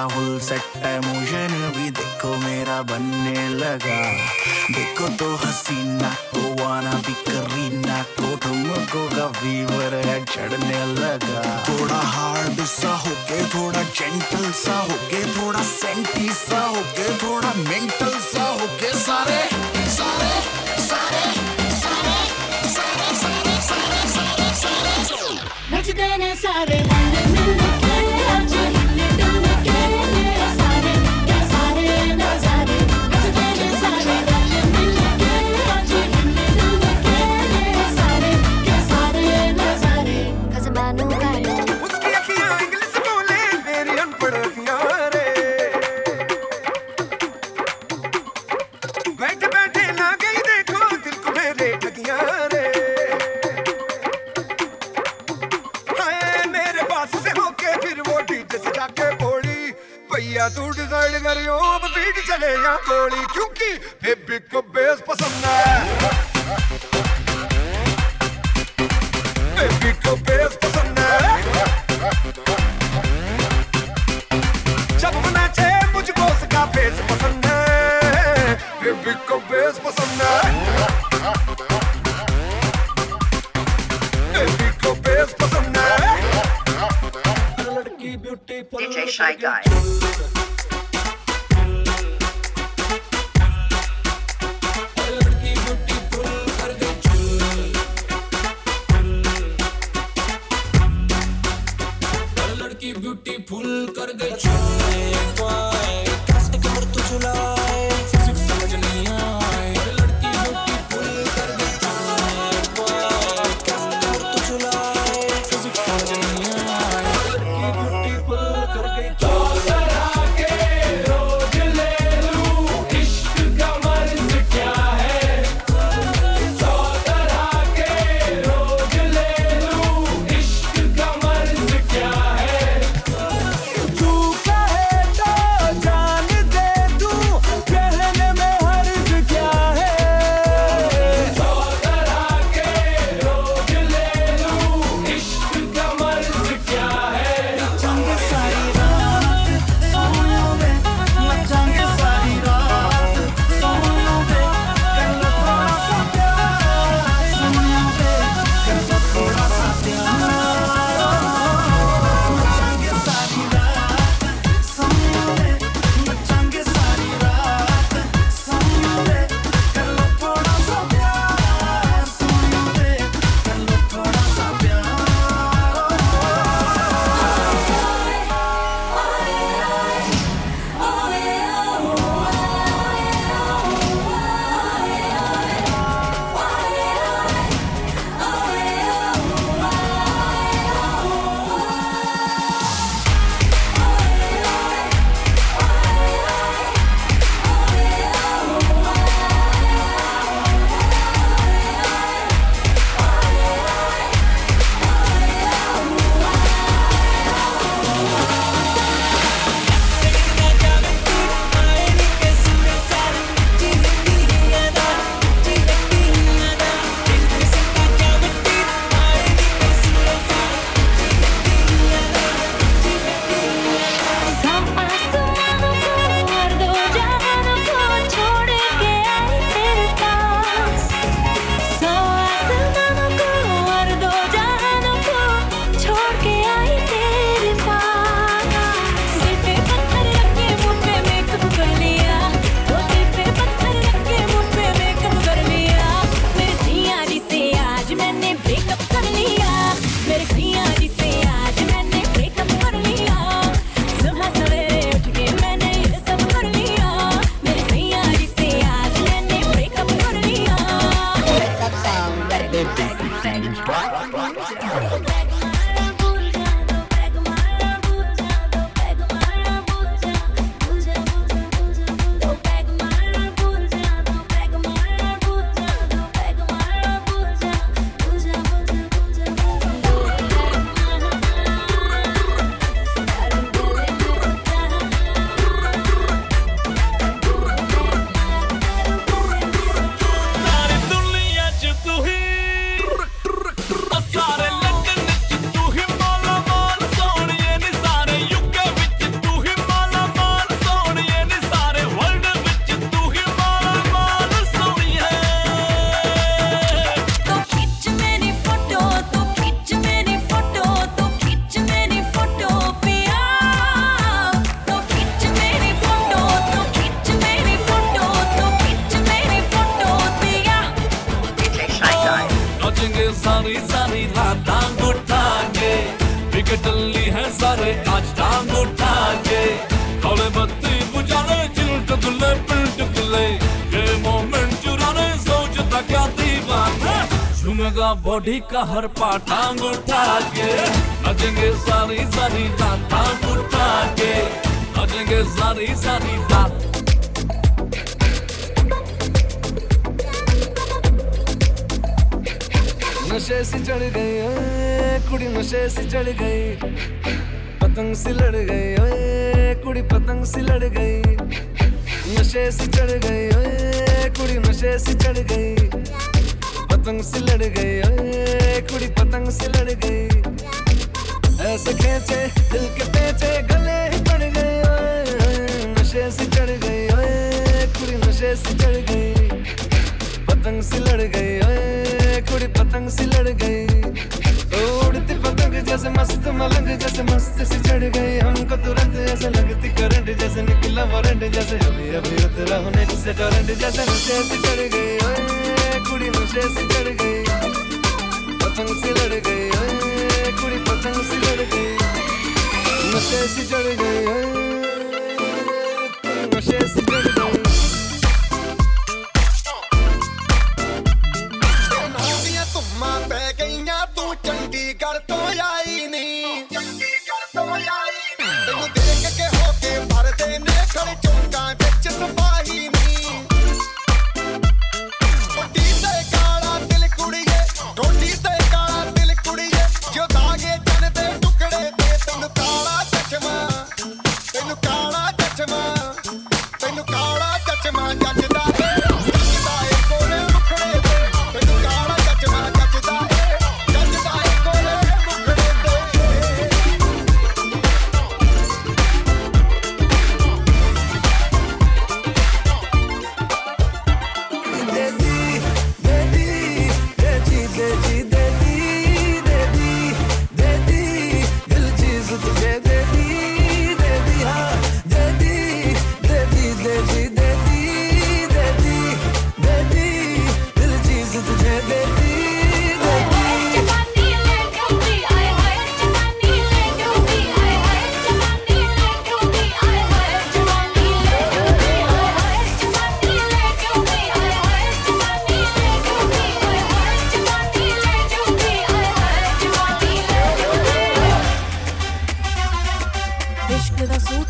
Rahul set emotion भी देखो मेरा बनने लगा। देखो तो हसीना को, वाना भी करीना को ठुमको का फीवर है चढ़ने लगा। थोड़ा हार्ड सा हो गए थोड़ा जेंटल सा हो गए थोड़ा सेंटी सा हो गए थोड़ा मेंटल सा या गोली क्योंकि बेबी को बेस पसंद है। बेबी को बेस पसंद है। जब नाचे मुझको उसका फेस पसंद है। बेबी को बेस पसंद है। बेबी को बेस पसंद है। लड़की beautiful DJ Shy Guy. They think we feeding. टल्ली है सारे, आज टांग उठा के कौले बत्ती बुझाने चिल्ट गुल्ले पिल्ट गुल्ले ये मोमेंट चुराने सोचता क्या दीवाना झूमेगा बॉडी का हर पार्ट टांग उठा के नचेंगे सारी सारी रात टांग उठा के नचेंगे सारी सारी रात। नशे से चढ़ गई कुड़ी नशे से चढ़ गई पतंग से लड़ गई कुड़ी पतंग से लड़ गई नशे से चढ़ गई कुड़ी नशे से चढ़ गई पतंग से लड़ गई कुड़ी पतंग से लड़ गई ऐसे खेचे, दिल के पेचे, गले पड़ गए नशे से चढ़ गई कुड़ी नशे से चढ़ गई पतंग से लड़ गई पतंग से लड़ ओ, उड़ती पतंग जैसे मस्त मलंग जैसे मस्त से चढ़ गई। हमको तुरंत ऐसे लगती करंट जैसे निकला वारंट जैसे अभी अभी उतरा होने से टोरेंट जैसे नशे से चढ़ गई। ओए कुड़ी नशे से चढ़ गई। पतंग से लड़ गई ओए कुड़ी पतंग से लड़ गई। नशे से चढ़ गई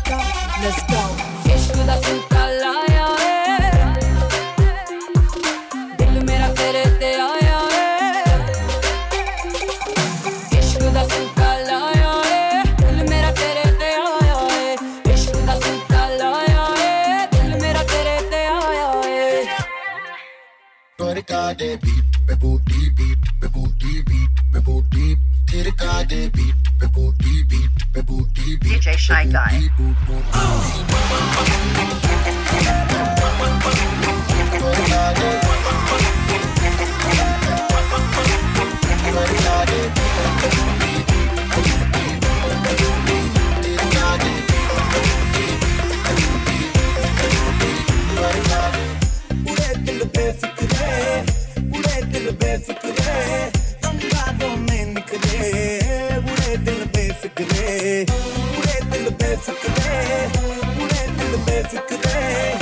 दा सूटा लेट्स गो इश्क दा सूटा लाया ए दिल मेरा तेरे ते आया ए इश्क दा सूटा लाया ए दिल मेरा तेरे ते आया ए इश्क दा सूटा लाया ए दिल मेरा तेरे ते आया ए Torica de beat, be booty beat, be booty beat, be booty. Tirka de beat, be booty beat, be booty beat. DJ Shy Guy. Boot, basic today. We're in the today.